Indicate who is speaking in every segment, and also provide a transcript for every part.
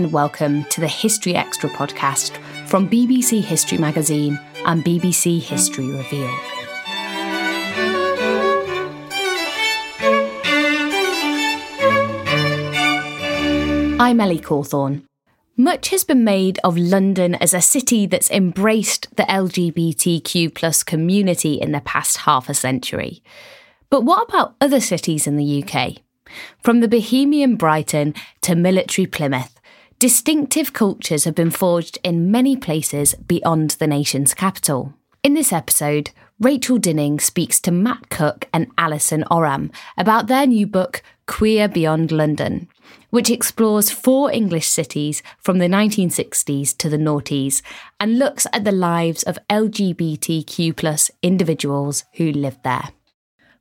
Speaker 1: And welcome to the History Extra podcast from BBC History Magazine and BBC History Revealed. I'm Ellie Cawthorne. Much has been made of London as a city that's embraced the LGBTQ plus community in the past half a century. But what about other cities in the UK? From the bohemian Brighton to military Plymouth, distinctive cultures have been forged in many places beyond the nation's capital. In this episode, Rachel Dinning speaks to Matt Cook and Alison Oram about their new book, Queer Beyond London, which explores four English cities from the 1960s to the noughties and looks at the lives of LGBTQ individuals who lived there.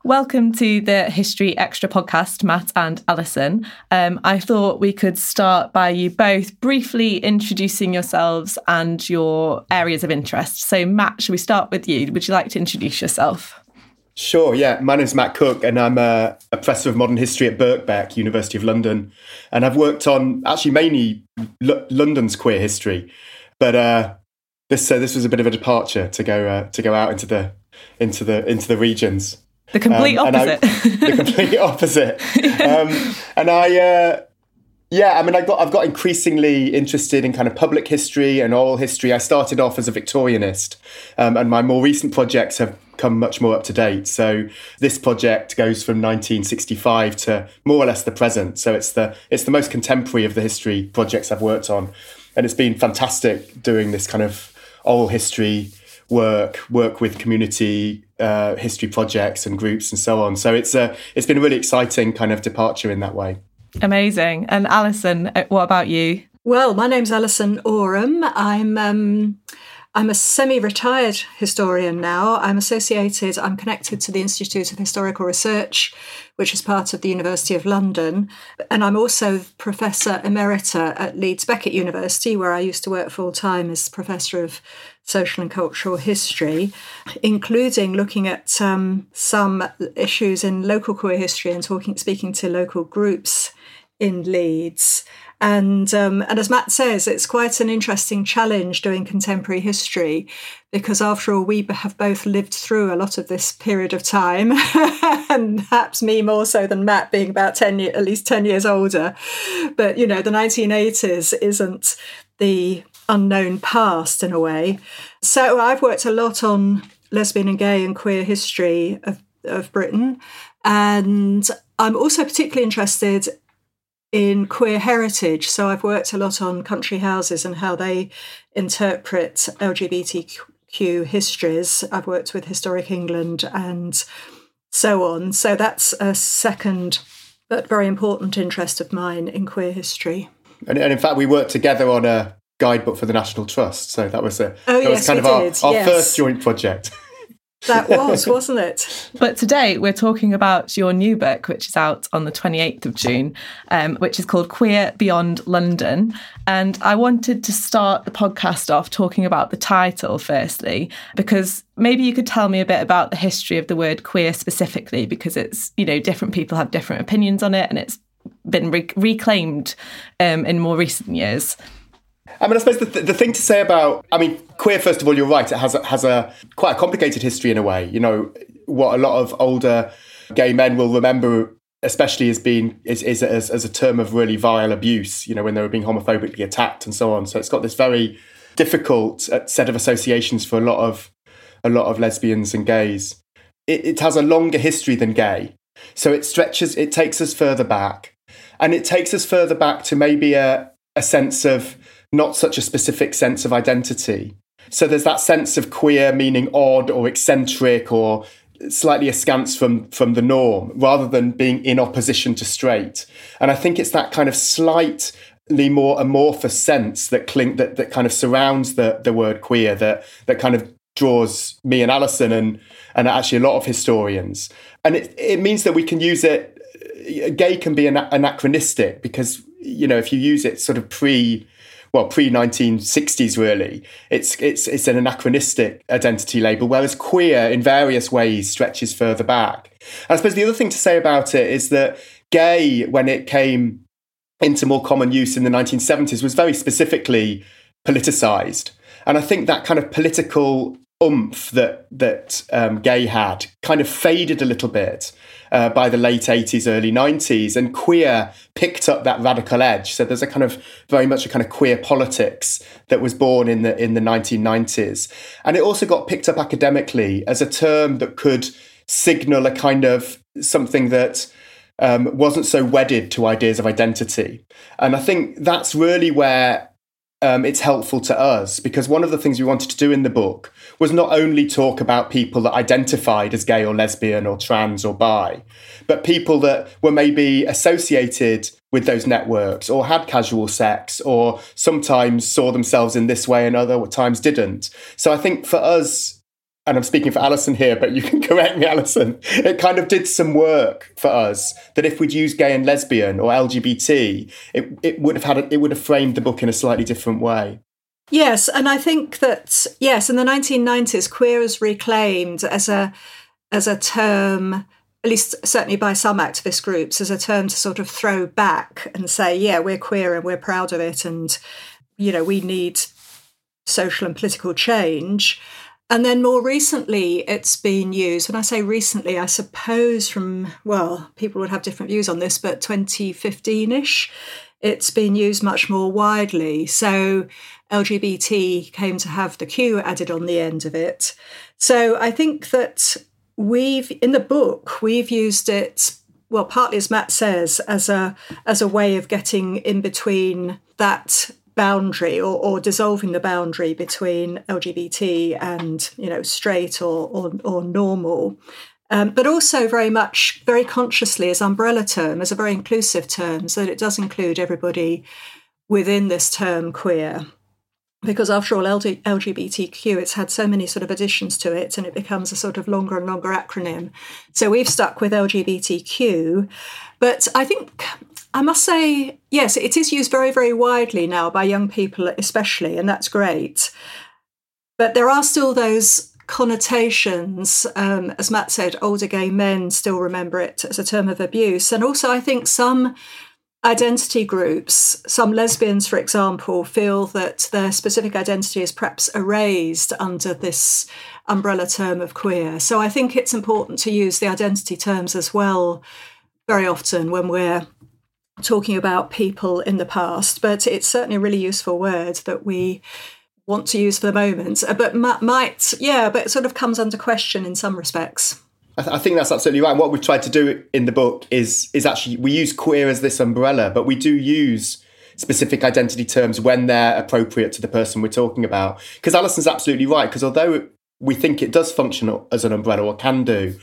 Speaker 2: Welcome to the History Extra podcast, Matt and Alison. Um, I thought we could start by you both briefly introducing yourselves and your areas of interest. So, Matt, should we start with you? Would you like to introduce yourself?
Speaker 3: Sure, yeah. My name's Matt Cook, and I'm a, a, professor of modern history at Birkbeck, University of London. And I've worked on actually mainly L- London's queer history. But uh, this uh, this was a bit of a departure to go uh, to go out into the into the into the regions.
Speaker 2: The complete um, opposite.
Speaker 3: I, the complete opposite. Um, and I, uh, yeah, I mean, I got, I've got increasingly interested in kind of public history and oral history. I started off as a Victorianist, um, and my more recent projects have come much more up to date. So this project goes from 1965 to more or less the present. So it's the it's the most contemporary of the history projects I've worked on, and it's been fantastic doing this kind of oral history work, work with community uh, history projects and groups and so on. So it's a it's been a really exciting kind of departure in that way.
Speaker 2: Amazing. And Alison, uh, what about you?
Speaker 4: Well, my name's Alison Oram. I'm um, I'm a semi-retired historian now. I'm associated. I'm connected to the Institute of Historical Research, which is part of the University of London, and I'm also professor emerita at Leeds Beckett University, where I used to work full time as professor of social and cultural history, including looking at um, some issues in local queer history and talking, speaking to local groups in Leeds. And um, and as Matt says, it's quite an interesting challenge doing contemporary history, because after all, we have both lived through a lot of this period of time, and perhaps me more so than Matt, being about ten, at least ten years older. But you know, the 1980s isn't the unknown past in a way. So I've worked a lot on lesbian and gay and queer history of, of Britain. And I'm also particularly interested in queer heritage. So I've worked a lot on country houses and how they interpret LGBTQ histories. I've worked with Historic England and so on. So that's a second but very important interest of mine in queer history.
Speaker 3: And, and in fact, we worked together on a guidebook for the National Trust. So that was a
Speaker 4: oh,
Speaker 3: that
Speaker 4: yes,
Speaker 3: was kind of
Speaker 4: did.
Speaker 3: our, our
Speaker 4: yes.
Speaker 3: first joint project.
Speaker 4: That was, wasn't it?
Speaker 2: But today we're talking about your new book, which is out on the 28th of June, um, which is called Queer Beyond London. And I wanted to start the podcast off talking about the title firstly, because maybe you could tell me a bit about the history of the word queer specifically, because it's, you know, different people have different opinions on it and it's been re- reclaimed um, in more recent years.
Speaker 3: I mean, I suppose the, th- the thing to say about, I mean, queer. First of all, you're right. It has a, has a quite a complicated history in a way. You know, what a lot of older gay men will remember, especially as being is, is as, as a term of really vile abuse. You know, when they were being homophobically attacked and so on. So it's got this very difficult uh, set of associations for a lot of a lot of lesbians and gays. It, it has a longer history than gay, so it stretches. It takes us further back, and it takes us further back to maybe a a sense of not such a specific sense of identity. So there's that sense of queer meaning odd or eccentric or slightly askance from from the norm rather than being in opposition to straight. And I think it's that kind of slightly more amorphous sense that clink that, that kind of surrounds the the word queer that that kind of draws me and Alison and and actually a lot of historians. And it it means that we can use it gay can be anachronistic because you know if you use it sort of pre well pre 1960s really. It's it's it's an anachronistic identity label whereas queer in various ways stretches further back. And i suppose the other thing to say about it is that gay when it came into more common use in the 1970s was very specifically politicized. And i think that kind of political oomph that that um, gay had kind of faded a little bit uh, by the late 80s, early 90s, and queer picked up that radical edge. So there's a kind of very much a kind of queer politics that was born in the in the 1990s, and it also got picked up academically as a term that could signal a kind of something that. Um, wasn't so wedded to ideas of identity. And I think that's really where um, it's helpful to us because one of the things we wanted to do in the book was not only talk about people that identified as gay or lesbian or trans or bi, but people that were maybe associated with those networks or had casual sex or sometimes saw themselves in this way and other times didn't. So I think for us, and I'm speaking for Alison here, but you can correct me, Alison. It kind of did some work for us that if we'd used gay and lesbian or LGBT, it, it would have had a, it would have framed the book in a slightly different way.
Speaker 4: Yes, and I think that yes, in the 1990s, queer is reclaimed as a as a term, at least certainly by some activist groups, as a term to sort of throw back and say, yeah, we're queer and we're proud of it, and you know we need social and political change. And then more recently, it's been used. When I say recently, I suppose from, well, people would have different views on this, but 2015 ish, it's been used much more widely. So LGBT came to have the Q added on the end of it. So I think that we've, in the book, we've used it well partly as matt says as a as a way of getting in between that boundary or, or dissolving the boundary between LGBT and you know straight or or, or normal. Um, but also very much, very consciously as umbrella term, as a very inclusive term, so that it does include everybody within this term queer. Because after all, LGBTQ, it's had so many sort of additions to it, and it becomes a sort of longer and longer acronym. So we've stuck with LGBTQ. But I think I must say, yes, it is used very, very widely now by young people, especially, and that's great. But there are still those connotations. Um, as Matt said, older gay men still remember it as a term of abuse. And also, I think some identity groups, some lesbians, for example, feel that their specific identity is perhaps erased under this umbrella term of queer. So I think it's important to use the identity terms as well very often when we're talking about people in the past, but it's certainly a really useful word that we want to use for the moment. But might, yeah, but it sort of comes under question in some respects.
Speaker 3: I, th- I think that's absolutely right. What we've tried to do in the book is is actually we use queer as this umbrella, but we do use specific identity terms when they're appropriate to the person we're talking about. Because Alison's absolutely right. Because although we think it does function as an umbrella or can do,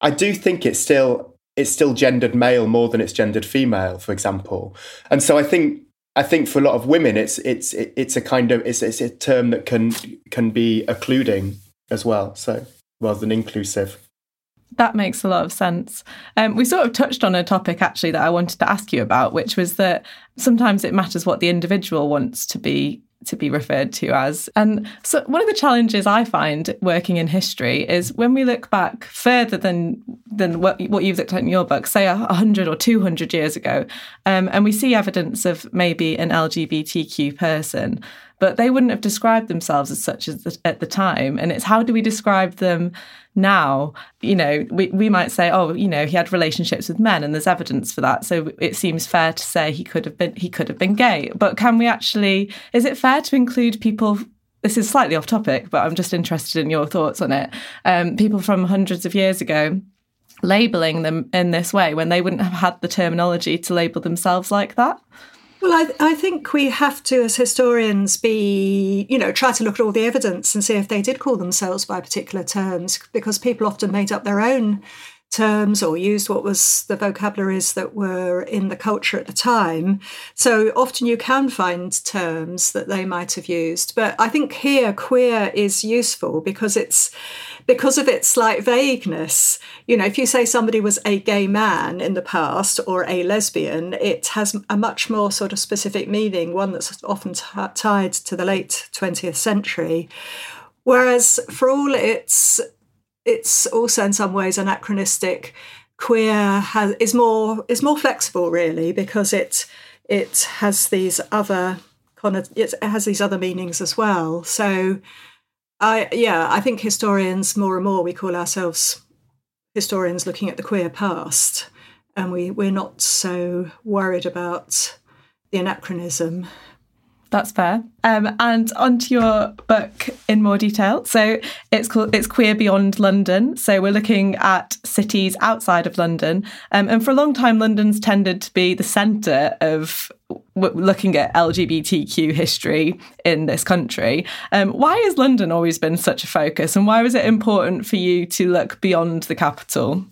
Speaker 3: I do think it's still it's still gendered male more than it's gendered female, for example. And so I think I think for a lot of women, it's it's it's a kind of it's, it's a term that can can be occluding as well. So rather than inclusive.
Speaker 2: That makes a lot of sense. Um, we sort of touched on a topic actually that I wanted to ask you about, which was that sometimes it matters what the individual wants to be to be referred to as. And so one of the challenges I find working in history is when we look back further than than what, what you've looked at in your book, say 100 or 200 years ago, um, and we see evidence of maybe an LGBTQ person, but they wouldn't have described themselves as such as the, at the time. And it's how do we describe them now? You know, we, we might say, oh, you know, he had relationships with men, and there's evidence for that. So it seems fair to say he could have been he could have been gay. But can we actually? Is it fair to include people? This is slightly off topic, but I'm just interested in your thoughts on it. Um, people from hundreds of years ago labeling them in this way when they wouldn't have had the terminology to label themselves like that.
Speaker 4: Well, I, I, think we have to, as historians, be, you know, try to look at all the evidence and see if they did call themselves by particular terms, because people often made up their own terms or used what was the vocabularies that were in the culture at the time. So often you can find terms that they might have used. But I think here queer is useful because it's because of its slight vagueness. You know, if you say somebody was a gay man in the past or a lesbian, it has a much more sort of specific meaning, one that's often t- tied to the late 20th century. Whereas for all its it's also in some ways anachronistic. Queer has, is more is more flexible, really, because it it has these other it has these other meanings as well. So, I yeah, I think historians more and more we call ourselves historians looking at the queer past, and we we're not so worried about the anachronism
Speaker 2: that's fair. Um, and onto your book in more detail. So it's called it's Queer Beyond London. So we're looking at cities outside of London, um, and for a long time, London's tended to be the centre of looking at LGBTQ history in this country. Um, why has London always been such a focus, and why was it important for you to look beyond the capital?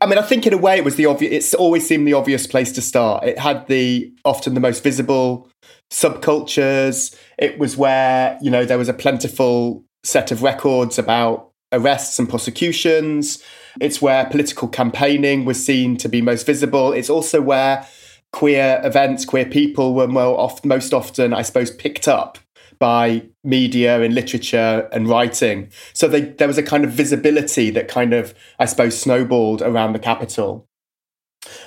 Speaker 3: I mean, I think in a way it was the obvious. It's always seemed the obvious place to start. It had the often the most visible subcultures. It was where, you know, there was a plentiful set of records about arrests and prosecutions. It's where political campaigning was seen to be most visible. It's also where queer events, queer people were more oft, most often, I suppose, picked up by media and literature and writing. So they, there was a kind of visibility that kind of, I suppose, snowballed around the capital.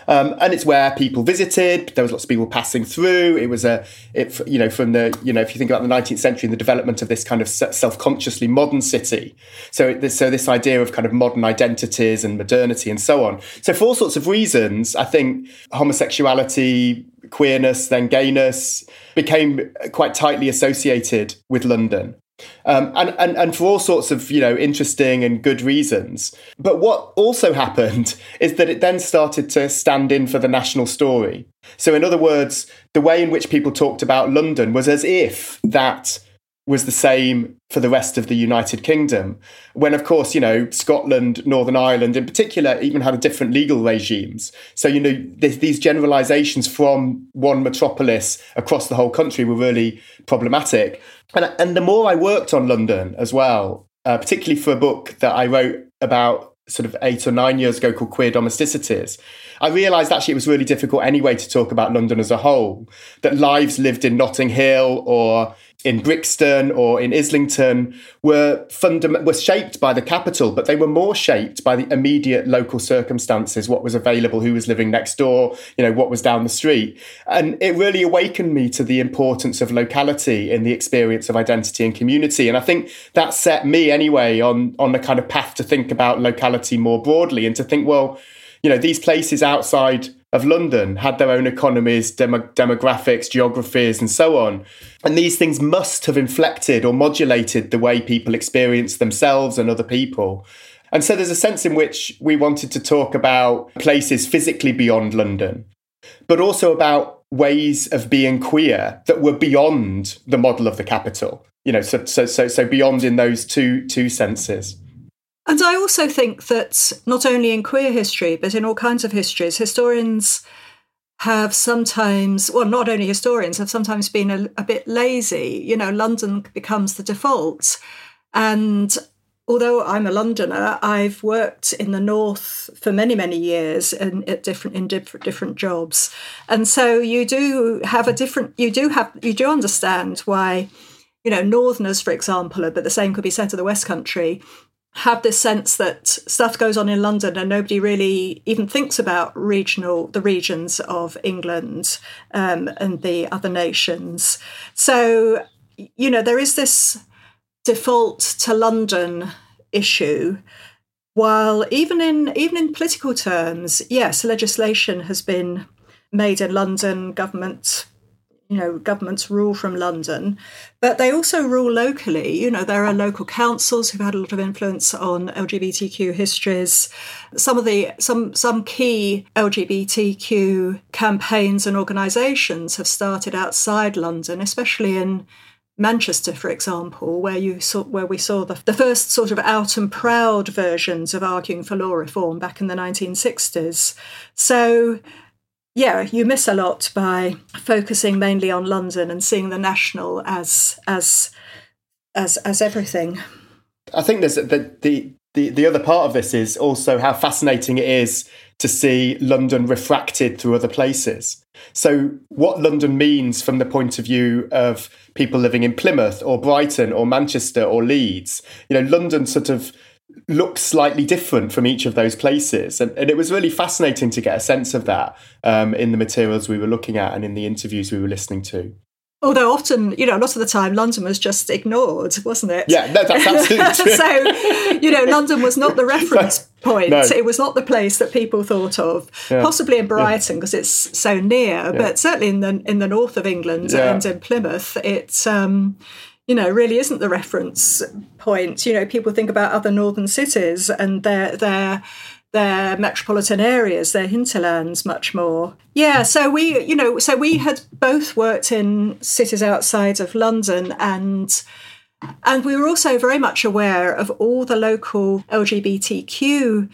Speaker 3: Um, and it's where people visited. There was lots of people passing through. It was a, it, you know, from the, you know, if you think about the 19th century and the development of this kind of self-consciously modern city. So, so this idea of kind of modern identities and modernity and so on. So for all sorts of reasons, I think homosexuality, queerness, then gayness became quite tightly associated with London. Um, and, and, and for all sorts of you know interesting and good reasons. But what also happened is that it then started to stand in for the national story. So in other words, the way in which people talked about London was as if that was the same for the rest of the United Kingdom. When, of course, you know, Scotland, Northern Ireland in particular, even had different legal regimes. So, you know, these generalizations from one metropolis across the whole country were really problematic. And, and the more I worked on London as well, uh, particularly for a book that I wrote about sort of eight or nine years ago called Queer Domesticities, I realised actually it was really difficult anyway to talk about London as a whole. That lives lived in Notting Hill or in Brixton or in Islington were fundam- were shaped by the capital, but they were more shaped by the immediate local circumstances, what was available, who was living next door, you know, what was down the street. And it really awakened me to the importance of locality in the experience of identity and community. And I think that set me anyway on on the kind of path to think about locality more broadly and to think, well, you know, these places outside of London had their own economies, demo- demographics, geographies, and so on. And these things must have inflected or modulated the way people experience themselves and other people. And so there's a sense in which we wanted to talk about places physically beyond London, but also about ways of being queer that were beyond the model of the capital. You know, so so so, so beyond in those two two senses.
Speaker 4: And I also think that not only in queer history, but in all kinds of histories, historians have sometimes, well, not only historians, have sometimes been a, a bit lazy. You know, London becomes the default. And although I'm a Londoner, I've worked in the north for many, many years in different in different different jobs, and so you do have a different. You do have you do understand why, you know, Northerners, for example, but the same could be said to the West Country, have this sense that stuff goes on in London and nobody really even thinks about regional the regions of England um, and the other nations. So you know there is this default to London issue. While even in even in political terms, yes, legislation has been made in London, government you know governments rule from london but they also rule locally you know there are local councils who've had a lot of influence on lgbtq histories some of the some some key lgbtq campaigns and organizations have started outside london especially in Manchester, for example, where you saw where we saw the, the first sort of out and proud versions of arguing for law reform back in the 1960s. So yeah, you miss a lot by focusing mainly on London and seeing the national as as as as everything.
Speaker 3: I think there's the the the, the other part of this is also how fascinating it is to see London refracted through other places. So, what London means from the point of view of people living in Plymouth or Brighton or Manchester or Leeds, you know, London sort of looks slightly different from each of those places. And, and it was really fascinating to get a sense of that um, in the materials we were looking at and in the interviews we were listening to.
Speaker 4: Although often, you know, a lot of the time London was just ignored, wasn't it?
Speaker 3: Yeah, no, that's absolutely true.
Speaker 4: so, you know, London was not the reference point. No. It was not the place that people thought of. Yeah. Possibly in Brighton because yeah. it's so near, yeah. but certainly in the in the north of England and in Plymouth, it's um, you know, really isn't the reference point. You know, people think about other northern cities and their their their metropolitan areas, their hinterlands much more. Yeah, so we, you know, so we had both worked in cities outside of London and and we were also very much aware of all the local LGBTQ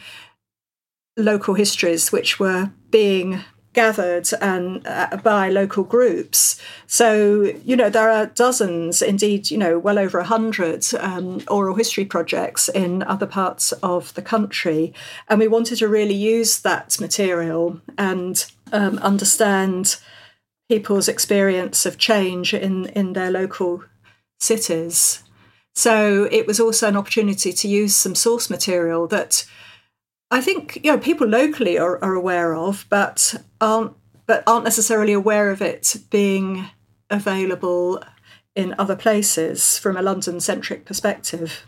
Speaker 4: local histories which were being gathered and uh, by local groups. So, you know, there are dozens, indeed, you know, well over a hundred um, oral history projects in other parts of the country. And we wanted to really use that material and um, understand people's experience of change in, in their local cities. So it was also an opportunity to use some source material that I think you know people locally are, are aware of, but aren't but aren't necessarily aware of it being available in other places from a London centric perspective.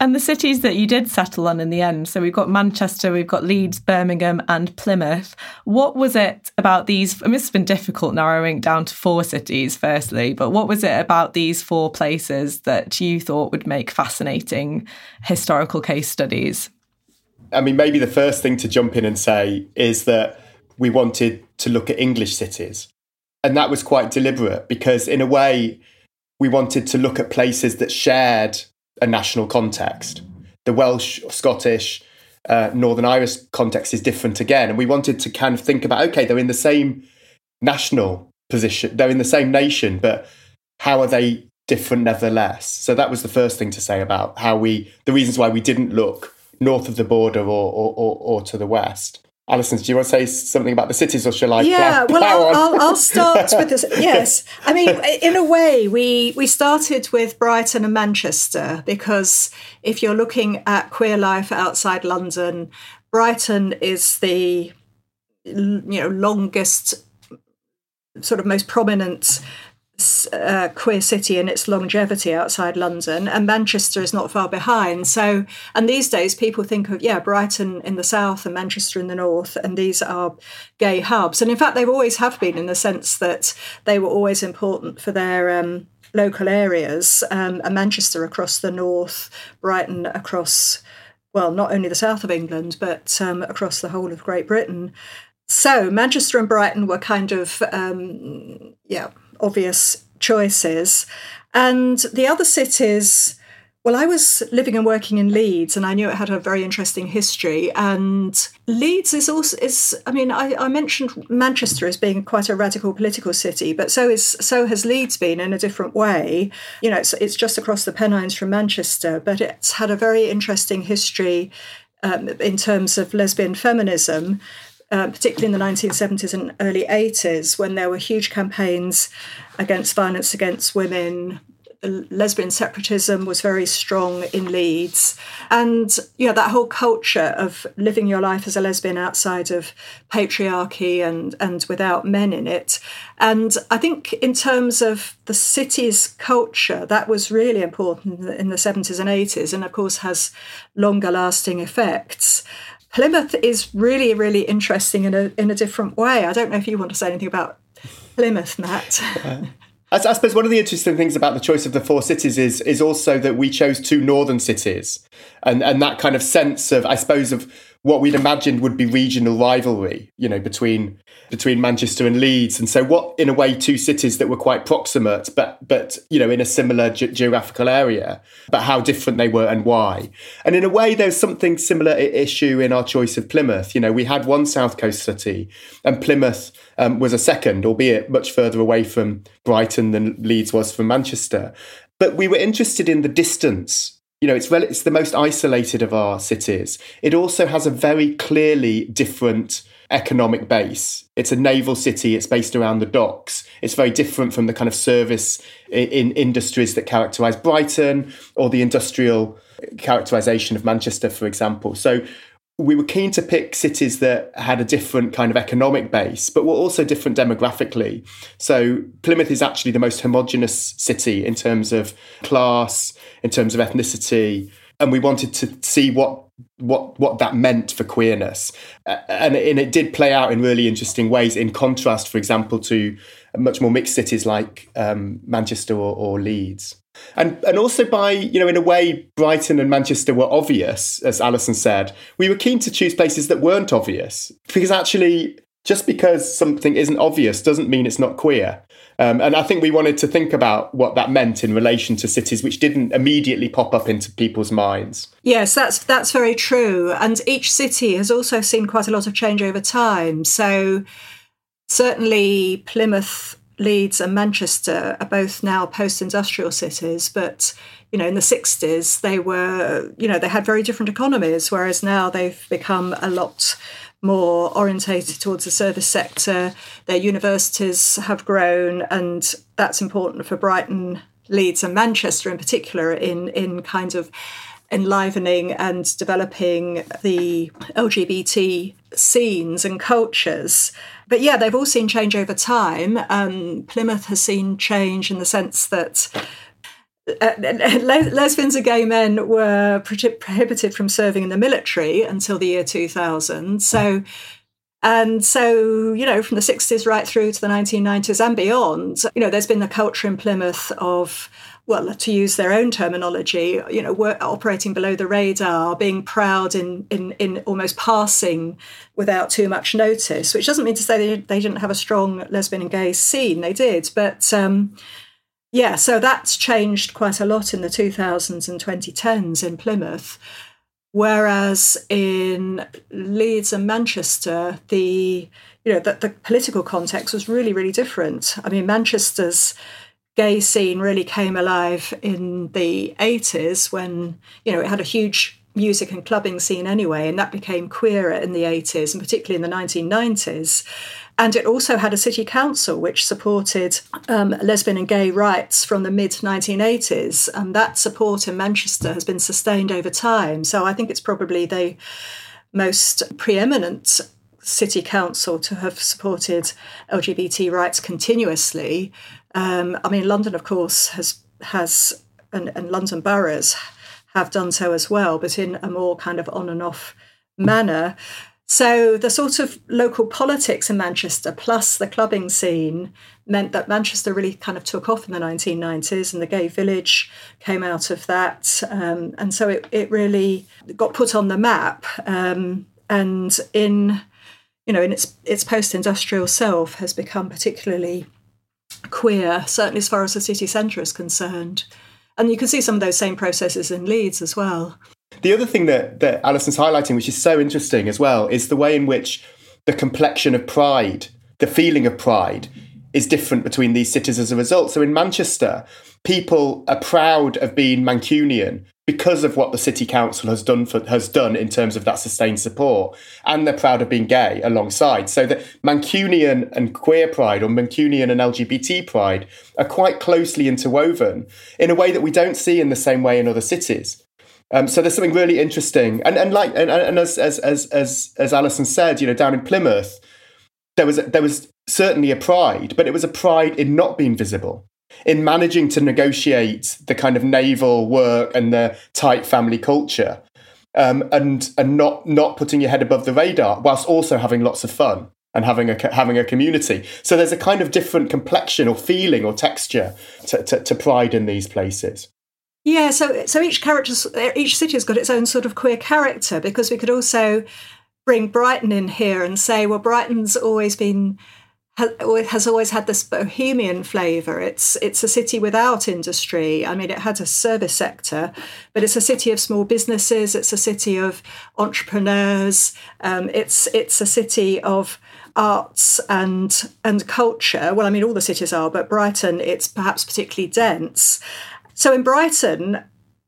Speaker 2: And the cities that you did settle on in the end, so we've got Manchester, we've got Leeds, Birmingham, and Plymouth. What was it about these? I mean, it's been difficult narrowing down to four cities, firstly, but what was it about these four places that you thought would make fascinating historical case studies?
Speaker 3: I mean, maybe the first thing to jump in and say is that we wanted to look at English cities. And that was quite deliberate because, in a way, we wanted to look at places that shared a national context. The Welsh, Scottish, uh, Northern Irish context is different again. And we wanted to kind of think about okay, they're in the same national position, they're in the same nation, but how are they different nevertheless? So that was the first thing to say about how we, the reasons why we didn't look north of the border or, or, or, or to the west. Alison, do you want to say something about the cities, or shall I?
Speaker 4: Yeah,
Speaker 3: plow,
Speaker 4: well, I'll, I'll, I'll, start with this. Yes, I mean, in a way, we we started with Brighton and Manchester because if you're looking at queer life outside London, Brighton is the you know longest, sort of most prominent uh, queer city and its longevity outside London, and Manchester is not far behind. So, and these days people think of, yeah, Brighton in the south and Manchester in the north, and these are gay hubs. And in fact, they've always have been in the sense that they were always important for their um, local areas, um, and Manchester across the north, Brighton across, well, not only the south of England, but um, across the whole of Great Britain. So, Manchester and Brighton were kind of, um, yeah obvious choices. And the other cities Well, I was living and working in Leeds, and I knew it had a very interesting history. And Leeds is also is. I mean, I, I, mentioned Manchester as being quite a radical political city, but so is so has Leeds been in a different way. You know, it's, it's just across the Pennines from Manchester, but it's had a very interesting history um, in terms of lesbian feminism. Uh, particularly in the 1970s and early 80s, when there were huge campaigns against violence against women, lesbian separatism was very strong in Leeds. And, you know, that whole culture of living your life as a lesbian outside of patriarchy and, and without men in it. And I think in terms of the city's culture, that was really important in the 70s and 80s, and of course has longer lasting effects. Plymouth is really, really interesting in a in a different way. I don't know if you want to say anything about Plymouth, Matt.
Speaker 3: Uh, I, I, suppose one of the interesting things about the choice of the four cities is is also that we chose two northern cities, and and that kind of sense of I suppose of what we'd imagined would be regional rivalry, you know, between between Manchester and Leeds, and so what, in a way, two cities that were quite proximate, but but you know, in a similar ge- geographical area, but how different they were and why. And in a way, there's something similar issue in our choice of Plymouth. You know, we had one south coast city, and Plymouth um, was a second, albeit much further away from Brighton than Leeds was from Manchester. But we were interested in the distance you know, it's, rel- it's the most isolated of our cities. It also has a very clearly different economic base. It's a naval city. It's based around the docks. It's very different from the kind of service in, in industries that characterize Brighton or the industrial characterization of Manchester, for example. So we were keen to pick cities that had a different kind of economic base, but were also different demographically. So Plymouth is actually the most homogenous city in terms of class, in terms of ethnicity, and we wanted to see what what what that meant for queerness, and, and it did play out in really interesting ways. In contrast, for example, to much more mixed cities like um, Manchester or, or Leeds. And and also by, you know, in a way, Brighton and Manchester were obvious, as Alison said. We were keen to choose places that weren't obvious. Because actually, just because something isn't obvious doesn't mean it's not queer. Um, and I think we wanted to think about what that meant in relation to cities which didn't immediately pop up into people's minds.
Speaker 4: Yes, that's that's very true. And each city has also seen quite a lot of change over time. So certainly Plymouth Leeds and Manchester are both now post-industrial cities, but you know, in the 60s they were, you know, they had very different economies, whereas now they've become a lot more orientated towards the service sector. Their universities have grown, and that's important for Brighton, Leeds, and Manchester in particular in in kind of enlivening and developing the LGBT scenes and cultures. But yeah, they've all seen change over time. Um, Plymouth has seen change in the sense that uh, lesbians and gay men were prohibited from serving in the military until the year 2000. So, and so, you know, from the 60s right through to the 1990s and beyond, you know, there's been the culture in Plymouth of well, to use their own terminology, you know, we're operating below the radar, being proud in, in, in almost passing without too much notice, which doesn't mean to say they, they didn't have a strong lesbian and gay scene. They did. But um, yeah, so that's changed quite a lot in the 2000s and 2010s in Plymouth. Whereas in Leeds and Manchester, the you know the, the political context was really really different. I mean, Manchester's gay scene really came alive in the 80s when, you know, it had a huge music and clubbing scene anyway, and that became queerer in the 80s and particularly in the 1990s. And it also had a city council which supported um, lesbian and gay rights from the mid 1980s. And that support in Manchester has been sustained over time. So I think it's probably the most preeminent city council to have supported LGBT rights continuously. Um, I mean, London, of course, has has and, and London boroughs have done so as well, but in a more kind of on and off manner. So the sort of local politics in Manchester plus the clubbing scene meant that Manchester really kind of took off in the 1990s, and the gay village came out of that, um, and so it it really got put on the map. Um, and in you know in its its post industrial self has become particularly queer, certainly as far as the city centre is concerned. And you can see some of those same processes in Leeds as well.
Speaker 3: The other thing that, that Alison's highlighting, which is so interesting as well, is the way in which the complexion of pride, the feeling of pride, is different between these cities as a result. So in Manchester, people are proud of being Mancunian because of what the city council has done for, has done in terms of that sustained support, and they're proud of being gay alongside. So that Mancunian and queer pride, or Mancunian and LGBT pride, are quite closely interwoven in a way that we don't see in the same way in other cities. Um, so there's something really interesting, and and like and, and as as as as as Alison said, you know, down in Plymouth, there was there was certainly a pride, but it was a pride in not being visible in managing to negotiate the kind of naval work and the tight family culture, um, and and not not putting your head above the radar, whilst also having lots of fun and having a having a community. So there's a kind of different complexion or feeling or texture to, to, to pride in these places.
Speaker 4: Yeah, so so each character, each city has got its own sort of queer character because we could also bring Brighton in here and say, well, Brighton's always been has always had this bohemian flavour. It's it's a city without industry. I mean, it had a service sector, but it's a city of small businesses. It's a city of entrepreneurs. Um, it's it's a city of arts and and culture. Well, I mean, all the cities are, but Brighton, it's perhaps particularly dense. So in Brighton,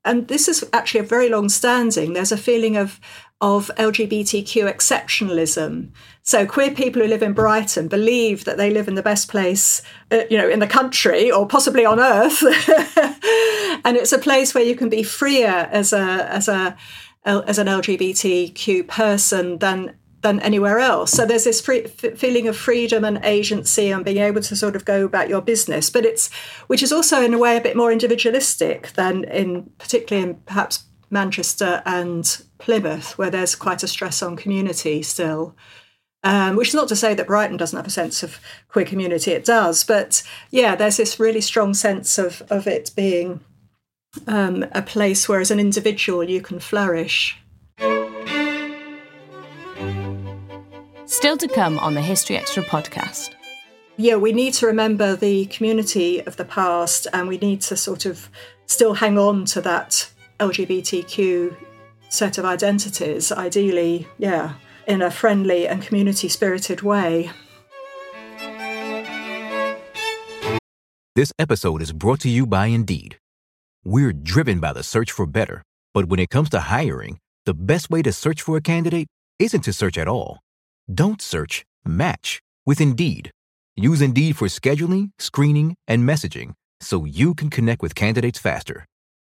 Speaker 4: and this is actually a very long standing. There's a feeling of of LGBTQ exceptionalism. So queer people who live in Brighton believe that they live in the best place, uh, you know, in the country or possibly on earth, and it's a place where you can be freer as a as a as an LGBTQ person than than anywhere else. So there's this free, f- feeling of freedom and agency and being able to sort of go about your business, but it's which is also in a way a bit more individualistic than in particularly in perhaps Manchester and Plymouth, where there's quite a stress on community still. Um, which is not to say that Brighton doesn't have a sense of queer community, it does. But yeah, there's this really strong sense of, of it being um, a place where, as an individual, you can flourish.
Speaker 1: Still to come on the History Extra podcast.
Speaker 4: Yeah, we need to remember the community of the past and we need to sort of still hang on to that LGBTQ set of identities, ideally, yeah, in a friendly and community spirited way.
Speaker 5: This episode is brought to you by Indeed. We're driven by the search for better, but when it comes to hiring, the best way to search for a candidate isn't to search at all. Don't search, match with Indeed. Use Indeed for scheduling, screening, and messaging so you can connect with candidates faster.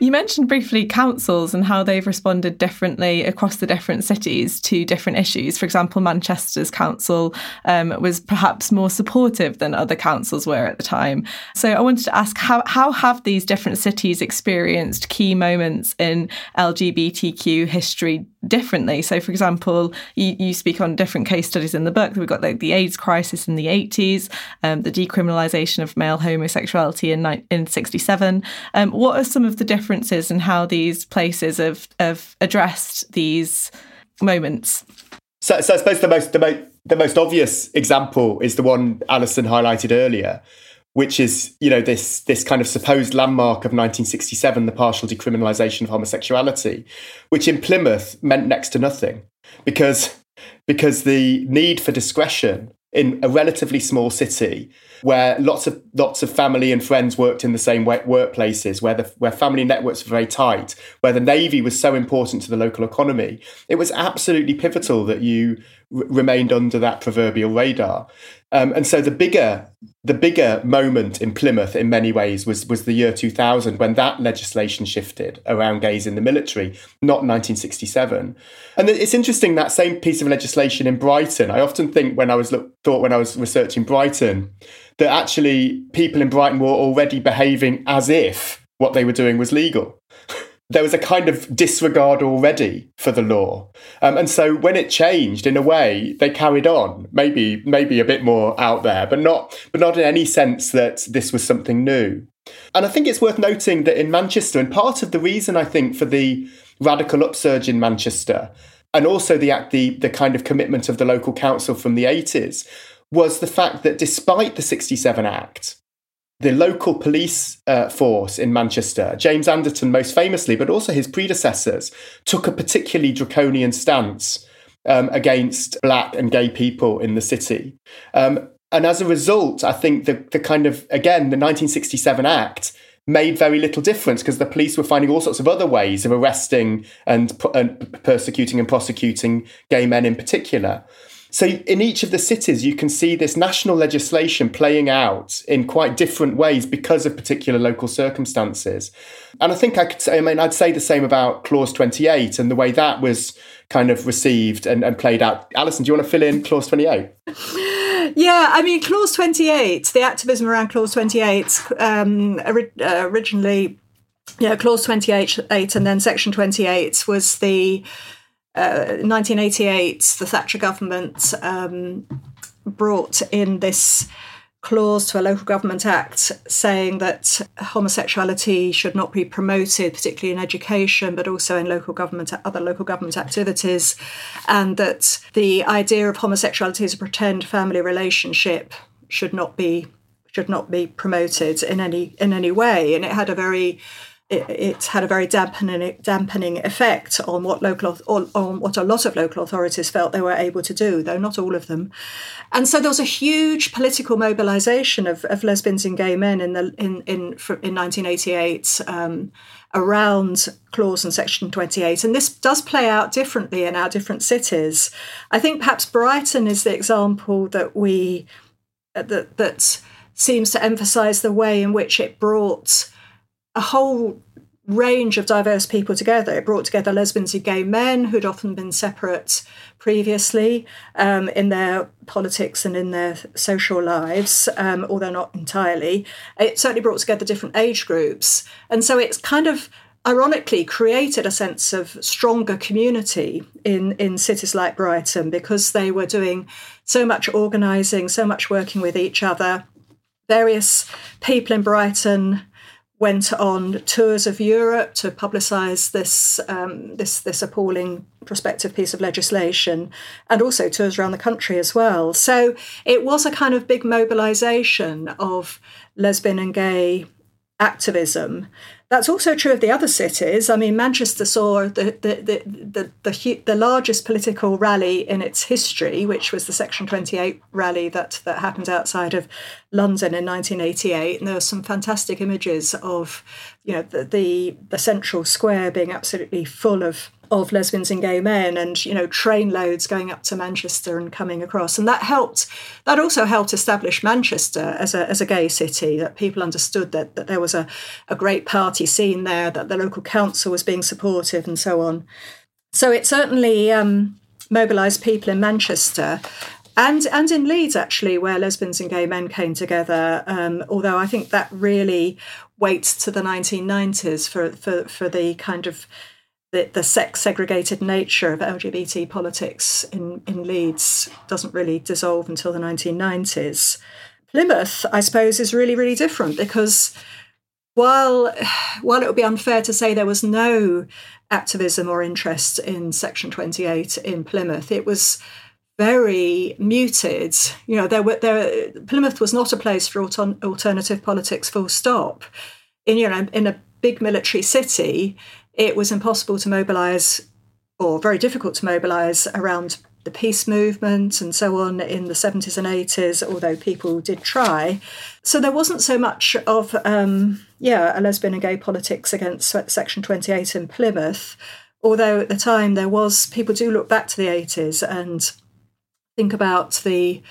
Speaker 2: You mentioned briefly councils and how they've responded differently across the different cities to different issues. For example, Manchester's council um, was perhaps more supportive than other councils were at the time. So I wanted to ask how, how have these different cities experienced key moments in LGBTQ history differently? So, for example, you, you speak on different case studies in the book. We've got like the AIDS crisis in the 80s, um, the decriminalisation of male homosexuality in, in 67. Um, what are some of the differences in how these places have, have addressed these moments?
Speaker 3: So, so I suppose the most, the, most, the most obvious example is the one Alison highlighted earlier, which is you know this this kind of supposed landmark of 1967, the partial decriminalisation of homosexuality, which in Plymouth meant next to nothing because because the need for discretion in a relatively small city where lots of lots of family and friends worked in the same workplaces, where the where family networks were very tight, where the navy was so important to the local economy, it was absolutely pivotal that you r- remained under that proverbial radar. Um, and so the bigger the bigger moment in Plymouth in many ways was was the year 2000 when that legislation shifted around gays in the military, not 1967. And it's interesting that same piece of legislation in Brighton. I often think when I was look, thought when I was researching Brighton that actually people in Brighton were already behaving as if what they were doing was legal. there was a kind of disregard already for the law. Um, and so when it changed, in a way, they carried on, maybe maybe a bit more out there, but not but not in any sense that this was something new. And I think it's worth noting that in Manchester, and part of the reason I think for the radical upsurge in Manchester, and also the the the kind of commitment of the local council from the 80s, was the fact that despite the 67 Act, the local police uh, force in Manchester, James Anderton most famously, but also his predecessors, took a particularly draconian stance um, against black and gay people in the city. Um, and as a result, I think the, the kind of, again, the 1967 Act made very little difference because the police were finding all sorts of other ways of arresting and, and persecuting and prosecuting gay men in particular. So, in each of the cities, you can see this national legislation playing out in quite different ways because of particular local circumstances. And I think I could say, I mean, I'd say the same about Clause 28 and the way that was kind of received and, and played out. Alison, do you want to fill in Clause 28?
Speaker 4: Yeah, I mean, Clause 28, the activism around Clause 28, um, uh, originally, yeah, Clause 28 and then Section 28 was the 1988, uh, the Thatcher government um, brought in this clause to a local government act saying that homosexuality should not be promoted, particularly in education, but also in local government, other local government activities, and that the idea of homosexuality as a pretend family relationship should not be should not be promoted in any in any way. And it had a very it, had a very dampening dampening effect on what local on, on what a lot of local authorities felt they were able to do, though not all of them. And so there was a huge political mobilisation of, of lesbians and gay men in the in in in 1988 um, around clause in section 28 and this does play out differently in our different cities i think perhaps brighton is the example that we uh, that that seems to emphasize the way in which it brought a whole range of diverse people together. It brought together lesbians and gay men who'd often been separate previously um, in their politics and in their social lives, um, although not entirely. It certainly brought together different age groups. And so it's kind of ironically created a sense of stronger community in, in cities like Brighton because they were doing so much organising, so much working with each other. Various people in Brighton went on tours of Europe to publicise this um, this this appalling prospective piece of legislation, and also tours around the country as well. So it was a kind of big mobilisation of lesbian and gay activism that's also true of the other cities. I mean, Manchester saw the, the, the, the, the, largest political rally in its history, which was the Section 28 rally that, that happened outside of London in 1988. And there were some fantastic images of, you know, the, the, the central square being absolutely full of of lesbians and gay men and you know train loads going up to manchester and coming across and that helped that also helped establish manchester as a, as a gay city that people understood that, that there was a, a great party scene there that the local council was being supportive and so on so it certainly um, mobilised people in manchester and and in Leeds actually, where lesbians and gay men came together. Um, although I think that really waits to the 1990s for for for the kind of the, the sex segregated nature of LGBT politics in, in Leeds doesn't really dissolve until the 1990s. Plymouth, I suppose, is really, really different because while, while it would be unfair to say there was no activism or interest in Section 28 in Plymouth, it was very muted. You know, there were there Plymouth was not a place for alter, alternative politics. Full stop. In you know, in a big military city, it was impossible to mobilise, or very difficult to mobilise around the peace movement and so on in the 70s and 80s, although people did try. So there wasn't so much of, um, yeah, a lesbian and gay politics against Section 28 in Plymouth, although at the time there was, people do look back to the 80s and think about the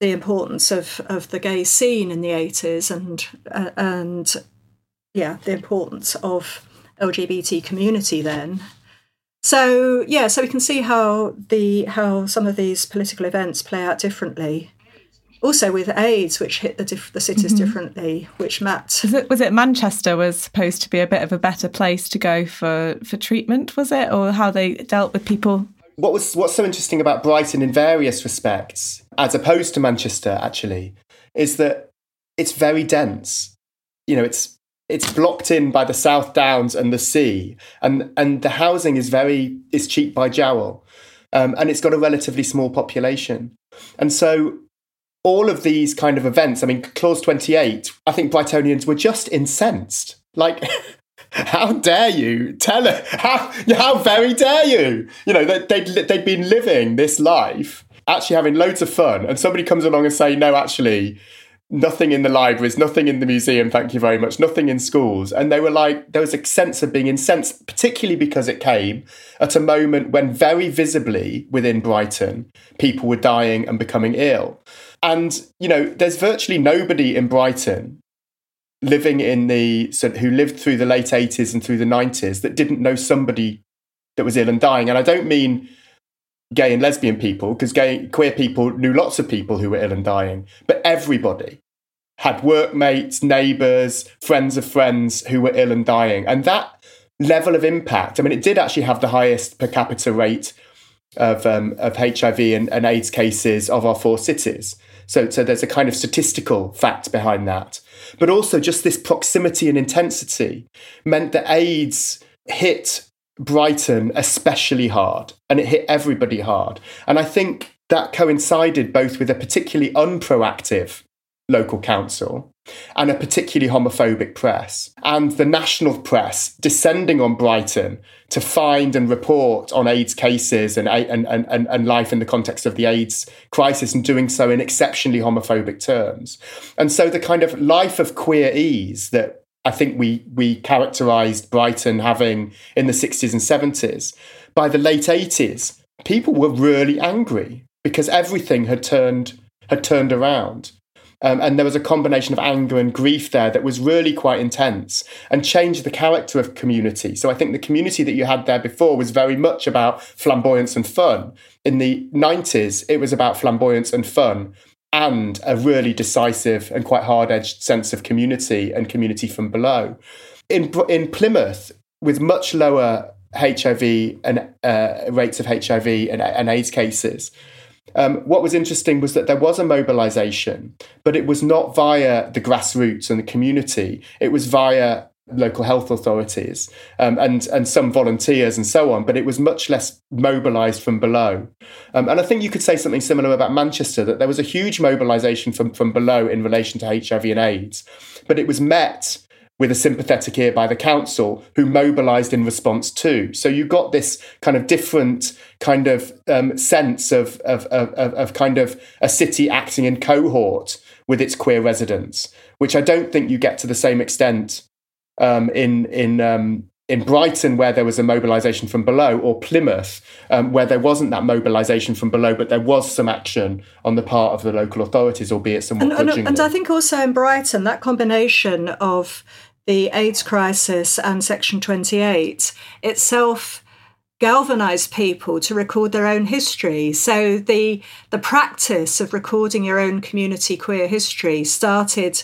Speaker 4: the importance of, of the gay scene in the 80s and uh, and yeah the importance of LGBT community then so yeah so we can see how the how some of these political events play out differently also with AIDS, which hit the, diff- the cities mm-hmm. differently, which Matt
Speaker 2: was it, was it Manchester was supposed to be a bit of a better place to go for for treatment, was it, or how they dealt with people
Speaker 3: what was what's so interesting about Brighton in various respects, as opposed to Manchester, actually, is that it's very dense. You know, it's it's blocked in by the South Downs and the sea, and and the housing is very is cheap by jowl, um, and it's got a relatively small population, and so all of these kind of events. I mean, Clause Twenty Eight. I think Brightonians were just incensed. Like how dare you tell it? How, how very dare you? You know, they, they'd, they'd been living this life, actually having loads of fun, and somebody comes along and say, no, actually, nothing in the libraries, nothing in the museum, thank you very much, nothing in schools. And they were like, there was a sense of being incensed, particularly because it came at a moment when very visibly within Brighton, people were dying and becoming ill. And, you know, there's virtually nobody in Brighton living in the so who lived through the late 80s and through the 90s that didn't know somebody that was ill and dying and i don't mean gay and lesbian people because gay queer people knew lots of people who were ill and dying but everybody had workmates neighbors friends of friends who were ill and dying and that level of impact i mean it did actually have the highest per capita rate of, um, of hiv and, and aids cases of our four cities so, so there's a kind of statistical fact behind that. But also, just this proximity and intensity meant that AIDS hit Brighton especially hard, and it hit everybody hard. And I think that coincided both with a particularly unproactive local council and a particularly homophobic press, and the national press descending on Brighton to find and report on AIDS cases and, and, and, and, life in the context of the AIDS crisis, and doing so in exceptionally homophobic terms. And so the kind of life of queer ease that I think we, we characterized Brighton having in the 60s and 70s, by the late 80s, people were really angry because everything had turned had turned around. Um, and there was a combination of anger and grief there that was really quite intense and changed the character of community. So I think the community that you had there before was very much about flamboyance and fun. In the 90s, it was about flamboyance and fun and a really decisive and quite hard edged sense of community and community from below. In, in Plymouth, with much lower HIV and uh, rates of HIV and, and AIDS cases, um, what was interesting was that there was a mobilization, but it was not via the grassroots and the community. It was via local health authorities um, and and some volunteers and so on, but it was much less mobilised from below. Um, and I think you could say something similar about Manchester that there was a huge mobilisation from from below in relation to HIV and AIDS, but it was met with a sympathetic ear by the council who mobilized in response too. So you got this kind of different kind of um, sense of, of, of, of kind of a city acting in cohort with its queer residents, which I don't think you get to the same extent um, in in um, in Brighton, where there was a mobilisation from below, or Plymouth, um, where there wasn't that mobilisation from below, but there was some action on the part of the local authorities, albeit somewhat
Speaker 4: and, and, and I think also in Brighton, that combination of the AIDS crisis and Section 28 itself galvanized people to record their own history. So the the practice of recording your own community queer history started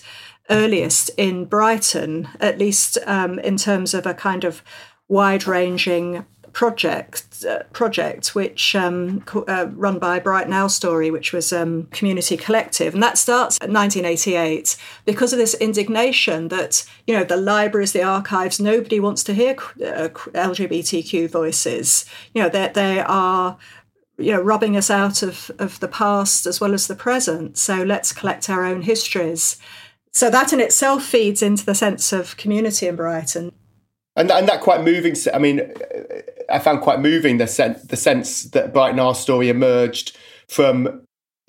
Speaker 4: earliest in Brighton, at least um, in terms of a kind of wide ranging project uh, project which um, uh, run by Brighton Our Story, which was um, community collective, and that starts in 1988 because of this indignation that you know the libraries, the archives, nobody wants to hear uh, LGBTQ voices. You know that they, they are you know robbing us out of of the past as well as the present. So let's collect our own histories. So that in itself feeds into the sense of community in Brighton.
Speaker 3: And, and that quite moving. I mean, I found quite moving the sense the sense that Brighton Our Story emerged from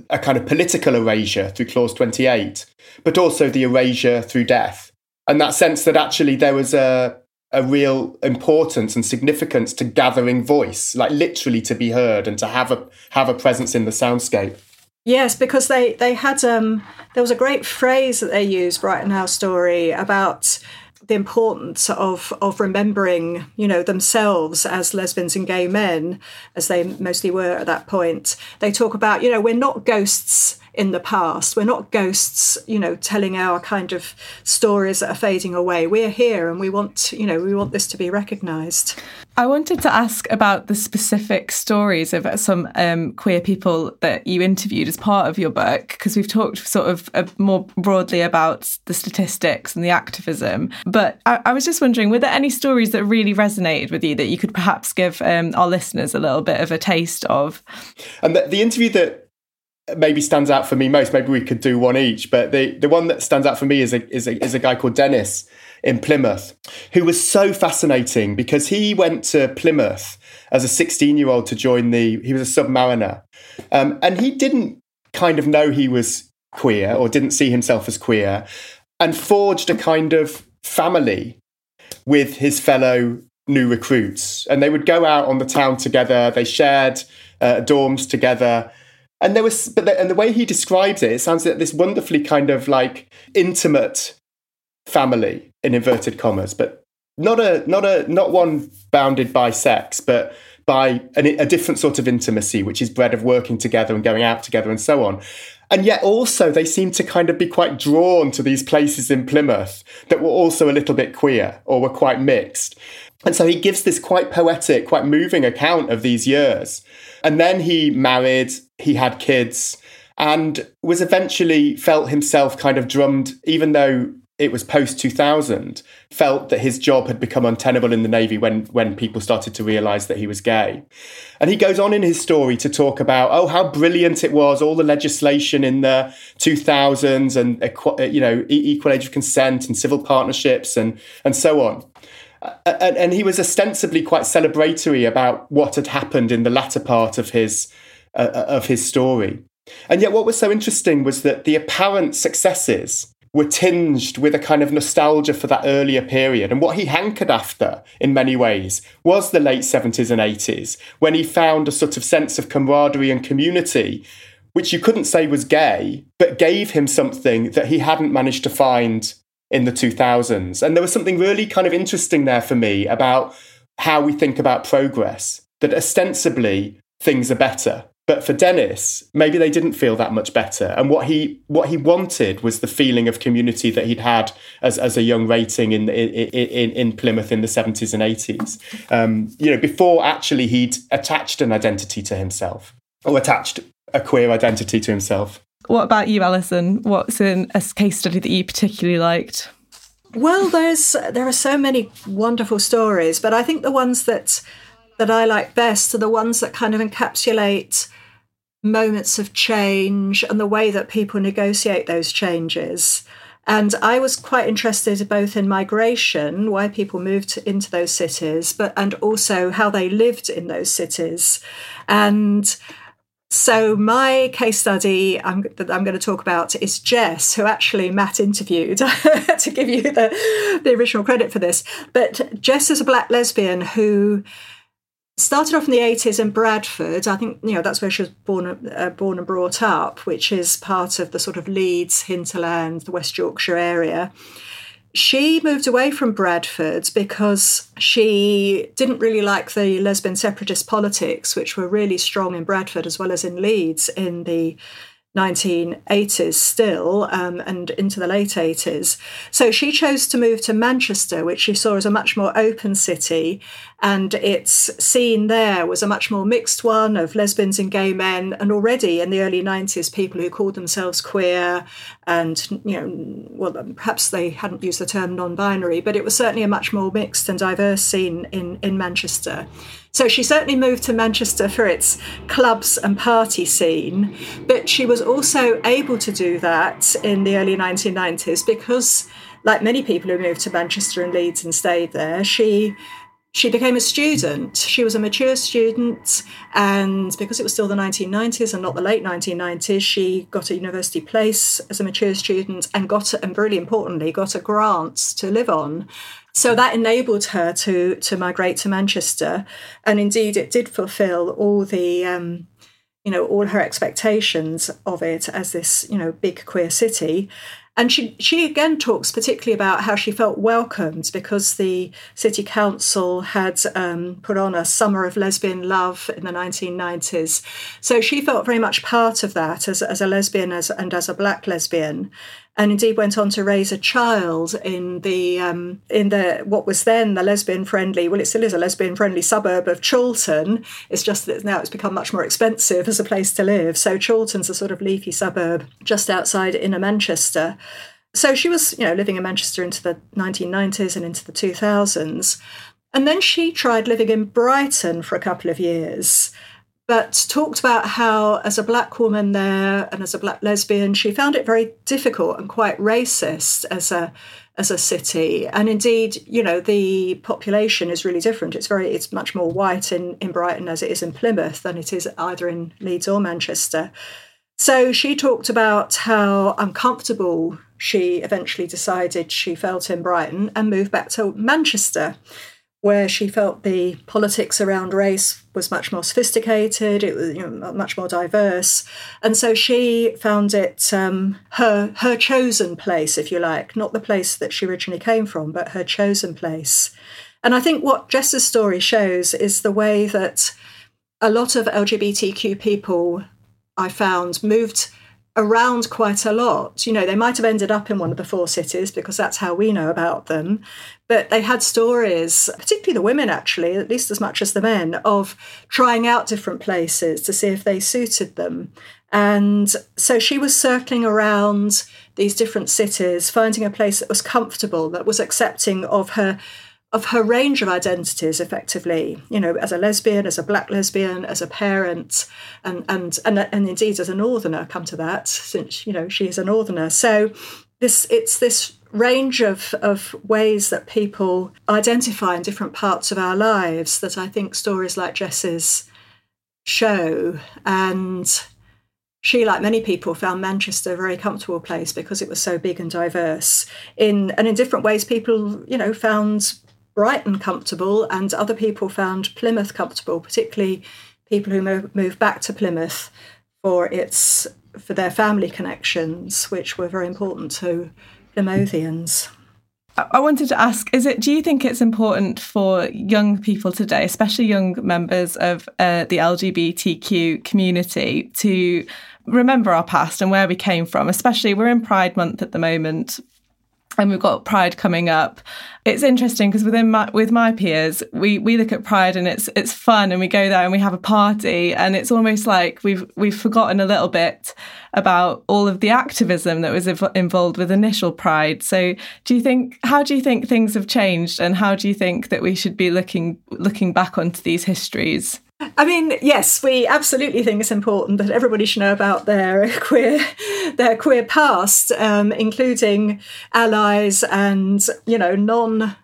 Speaker 3: a kind of political erasure through Clause 28, but also the erasure through death. And that sense that actually there was a, a real importance and significance to gathering voice, like literally to be heard and to have a have a presence in the soundscape.
Speaker 4: Yes, because they they had um there was a great phrase that they used Brighton Our Story about the importance of of remembering, you know, themselves as lesbians and gay men, as they mostly were at that point. They talk about, you know, we're not ghosts in the past. We're not ghosts, you know, telling our kind of stories that are fading away. We're here and we want, you know, we want this to be recognised.
Speaker 2: I wanted to ask about the specific stories of some um, queer people that you interviewed as part of your book, because we've talked sort of uh, more broadly about the statistics and the activism. But I, I, was just wondering, were there any stories that really resonated with you that you could perhaps give um, our listeners a little bit of a taste of?
Speaker 3: And the, the interview that maybe stands out for me most. Maybe we could do one each, but the the one that stands out for me is a is a, is a guy called Dennis in Plymouth, who was so fascinating because he went to Plymouth as a 16 year old to join the. He was a submariner, um, and he didn't kind of know he was queer or didn't see himself as queer, and forged a kind of family with his fellow new recruits, and they would go out on the town together. They shared uh, dorms together and there was, but the, and the way he describes it, it sounds like this wonderfully kind of like intimate family in inverted commas, but not a not a not one bounded by sex, but by an, a different sort of intimacy, which is bred of working together and going out together and so on. And yet, also, they seem to kind of be quite drawn to these places in Plymouth that were also a little bit queer or were quite mixed. And so he gives this quite poetic, quite moving account of these years. And then he married, he had kids, and was eventually felt himself kind of drummed, even though it was post 2000, felt that his job had become untenable in the Navy when, when people started to realize that he was gay. And he goes on in his story to talk about, oh, how brilliant it was, all the legislation in the 2000s and, you know, equal age of consent and civil partnerships and, and so on and, and, he was ostensibly quite celebratory about what had happened in the latter part of his uh, uh, of his story. And yet, what was so interesting was that the apparent successes were tinged with a kind of nostalgia for that earlier period. And what he hankered after, in many ways, was the late 70s and 80s, when he found a sort of sense of camaraderie and community, which you couldn't say was gay, but gave him something that he hadn't managed to find in the 2000s. And there was something really kind of interesting there for me about how we think about progress, that ostensibly things are better. But for Dennis, maybe they didn't feel that much better. And what he what he wanted was the feeling of community that he'd had as, as a young rating in, in, in, in Plymouth in the 70s and 80s. Um, you know, before actually he'd attached an identity to himself or attached a queer identity to himself.
Speaker 2: What about you, Alison? What's in a case study that you particularly liked?
Speaker 4: Well, there's there are so many wonderful stories, but I think the ones that that I like best are the ones that kind of encapsulate moments of change and the way that people negotiate those changes. And I was quite interested both in migration, why people moved into those cities, but and also how they lived in those cities. And So my case study I'm, that I'm going to talk about is Jess, who actually Matt interviewed to give you the, the original credit for this. But Jess is a black lesbian who started off in the 80s in Bradford. I think you know that's where she was born, uh, born and brought up, which is part of the sort of Leeds hinterland, the West Yorkshire area she moved away from Bradford because she didn't really like the lesbian separatist politics, which were really strong in Bradford as well as in Leeds in the 1980s still um, and into the late 80s. So she chose to move to Manchester, which she saw as a much more open city. And its scene there was a much more mixed one of lesbians and gay men. And already in the early 90s, people who called themselves queer and, you know, well, perhaps they hadn't used the term non binary, but it was certainly a much more mixed and diverse scene in, in Manchester. So she certainly moved to Manchester for its clubs and party scene, but she was also able to do that in the early 1990s because, like many people who moved to Manchester and Leeds and stayed there, she she became a student. She was a mature student, and because it was still the 1990s and not the late 1990s, she got a university place as a mature student and got, and really importantly, got a grant to live on. So that enabled her to to migrate to Manchester, and indeed it did fulfil all the um, you know all her expectations of it as this you know big queer city. And she, she again talks particularly about how she felt welcomed because the city council had um, put on a summer of lesbian love in the 1990s. So she felt very much part of that as, as a lesbian as, and as a black lesbian and indeed went on to raise a child in the um, in the what was then the lesbian friendly well it still is a lesbian friendly suburb of Chorlton it's just that now it's become much more expensive as a place to live. So Chorlton's a sort of leafy suburb just outside inner Manchester. So she was you know living in Manchester into the 1990s and into the 2000s and then she tried living in Brighton for a couple of years but talked about how, as a black woman there and as a black lesbian, she found it very difficult and quite racist as a as a city. And indeed, you know, the population is really different. It's very it's much more white in, in Brighton as it is in Plymouth than it is either in Leeds or Manchester. So she talked about how uncomfortable she eventually decided she felt in Brighton and moved back to Manchester where she felt the politics around race was much more sophisticated, it was you know, much more diverse, and so she found it um, her her chosen place, if you like, not the place that she originally came from, but her chosen place. And I think what Jess's story shows is the way that a lot of LGBTQ people I found moved around quite a lot. You know, they might have ended up in one of the four cities because that's how we know about them. But they had stories, particularly the women actually, at least as much as the men, of trying out different places to see if they suited them. And so she was circling around these different cities, finding a place that was comfortable, that was accepting of her of her range of identities effectively you know as a lesbian as a black lesbian as a parent and and and, and indeed as a northerner come to that since you know she is a northerner so this it's this range of of ways that people identify in different parts of our lives that i think stories like jess's show and she, like many people, found Manchester a very comfortable place because it was so big and diverse. In and in different ways, people, you know, found Brighton comfortable, and other people found Plymouth comfortable, particularly people who moved back to Plymouth for its for their family connections, which were very important to Plymouthians.
Speaker 2: I wanted to ask: Is it? Do you think it's important for young people today, especially young members of uh, the LGBTQ community, to remember our past and where we came from? Especially, we're in Pride Month at the moment and we've got Pride coming up. It's interesting because within my with my peers, we we look at Pride and it's it's fun and we go there and we have a party and it's almost like we've we've forgotten a little bit about all of the activism that was involved with initial Pride. So, do you think how do you think things have changed and how do you think that we should be looking looking back onto these histories?
Speaker 4: I mean, yes, we absolutely think it's important that everybody should know about their queer, their queer past, um, including allies and you know non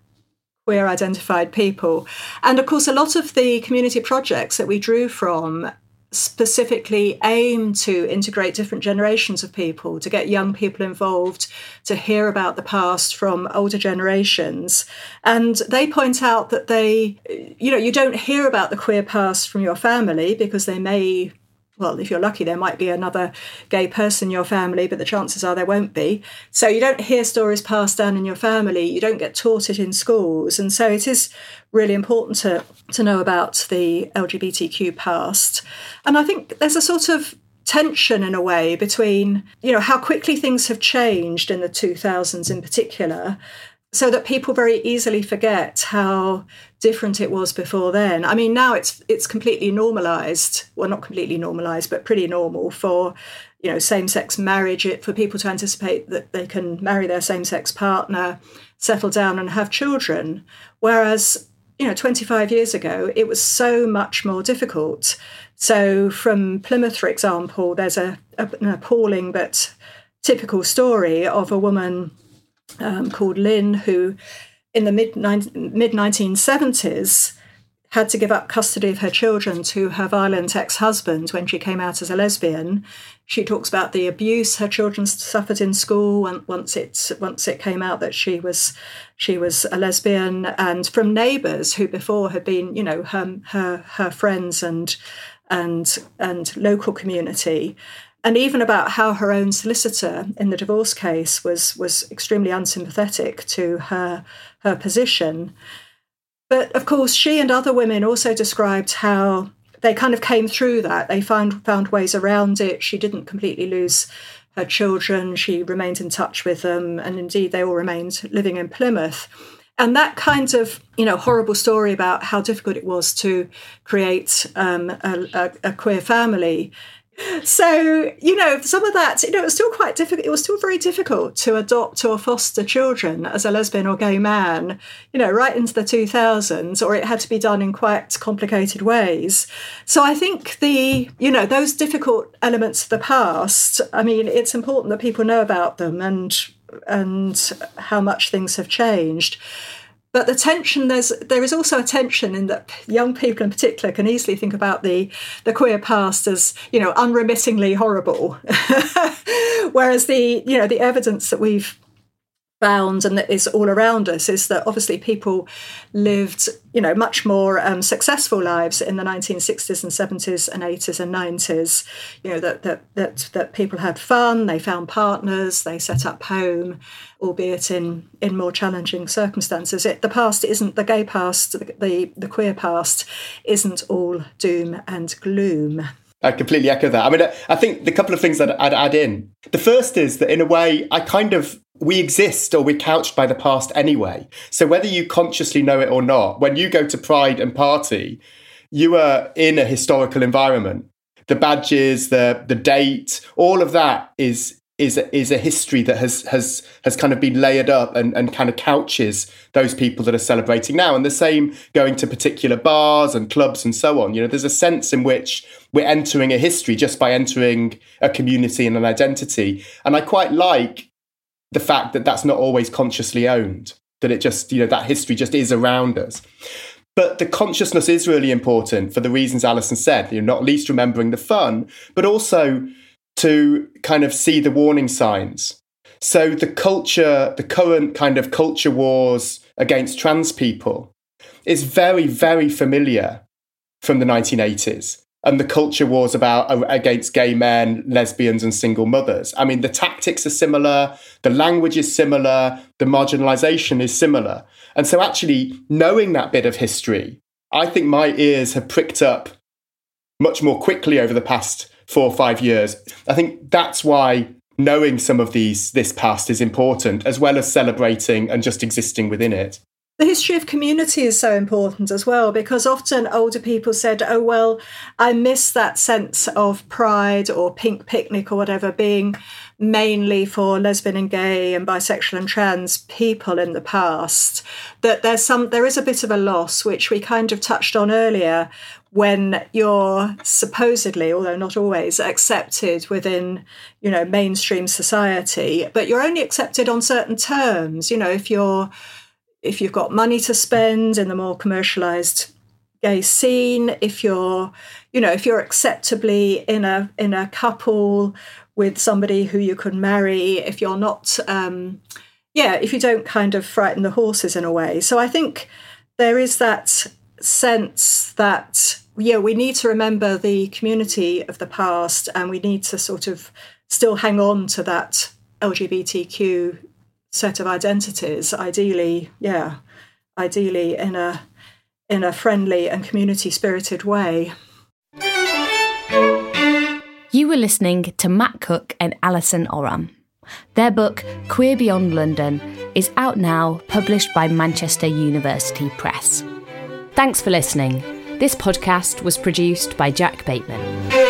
Speaker 4: queer identified people. And of course, a lot of the community projects that we drew from specifically aim to integrate different generations of people, to get young people involved, to hear about the past from older generations. And they point out that they, you know, you don't hear about the queer past from your family because they may well, if you're lucky, there might be another gay person in your family, but the chances are there won't be. So you don't hear stories passed down in your family. You don't get taught it in schools. And so it is really important to, to know about the LGBTQ past. And I think there's a sort of tension in a way between, you know, how quickly things have changed in the 2000s in particular, so that people very easily forget how different it was before then. I mean, now it's it's completely normalized. Well, not completely normalized, but pretty normal for you know same-sex marriage. It for people to anticipate that they can marry their same-sex partner, settle down, and have children. Whereas you know, 25 years ago, it was so much more difficult. So, from Plymouth, for example, there's a, a an appalling but typical story of a woman um, called Lynn who in the mid mid 1970s had to give up custody of her children to her violent ex-husband when she came out as a lesbian. She talks about the abuse her children suffered in school once it once it came out that she was she was a lesbian, and from neighbours who before had been you know her her her friends and and and local community and even about how her own solicitor in the divorce case was was extremely unsympathetic to her her position. But of course, she and other women also described how they kind of came through that. They found found ways around it. She didn't completely lose her children. She remained in touch with them, and indeed, they all remained living in Plymouth. And that kind of, you know, horrible story about how difficult it was to create um, a, a, a queer family so you know some of that you know it was still quite difficult it was still very difficult to adopt or foster children as a lesbian or gay man you know right into the 2000s or it had to be done in quite complicated ways. So i think the you know those difficult elements of the past i mean it's important that people know about them and and how much things have changed but the tension there's there is also a tension in that young people in particular can easily think about the the queer past as you know unremittingly horrible. Whereas the you know the evidence that we've found and that is all around us is that obviously people lived you know much more um, successful lives in the 1960s and 70s and 80s and 90s you know that that that, that people had fun they found partners they set up home albeit in in more challenging circumstances. It, the past isn't the gay past the, the the queer past isn't all doom and gloom
Speaker 3: I completely echo that. I mean, I think the couple of things that I'd add in. The first is that in a way, I kind of we exist or we're couched by the past anyway. So whether you consciously know it or not, when you go to Pride and party, you are in a historical environment. The badges, the the date, all of that is is a, is a history that has has has kind of been layered up and, and kind of couches those people that are celebrating now. And the same going to particular bars and clubs and so on. You know, there's a sense in which we're entering a history just by entering a community and an identity. And I quite like the fact that that's not always consciously owned. That it just you know that history just is around us. But the consciousness is really important for the reasons Alison said. You know, not least remembering the fun, but also to kind of see the warning signs. So the culture, the current kind of culture wars against trans people is very, very familiar from the 1980s. And the culture wars about uh, against gay men, lesbians, and single mothers. I mean, the tactics are similar, the language is similar, the marginalization is similar. And so, actually, knowing that bit of history, I think my ears have pricked up much more quickly over the past four or five years. I think that's why knowing some of these this past is important, as well as celebrating and just existing within it.
Speaker 4: The history of community is so important as well because often older people said, Oh, well, I miss that sense of pride or pink picnic or whatever being mainly for lesbian and gay and bisexual and trans people in the past. That there's some, there is a bit of a loss, which we kind of touched on earlier, when you're supposedly, although not always, accepted within, you know, mainstream society, but you're only accepted on certain terms. You know, if you're if you've got money to spend in the more commercialized gay scene, if you're, you know, if you're acceptably in a in a couple with somebody who you can marry, if you're not, um, yeah, if you don't kind of frighten the horses in a way. So I think there is that sense that yeah, we need to remember the community of the past, and we need to sort of still hang on to that LGBTQ set of identities. Ideally, yeah, ideally in a in a friendly and community spirited way.
Speaker 1: You were listening to Matt Cook and Alison Oram. Their book, Queer Beyond London, is out now, published by Manchester University Press. Thanks for listening. This podcast was produced by Jack Bateman.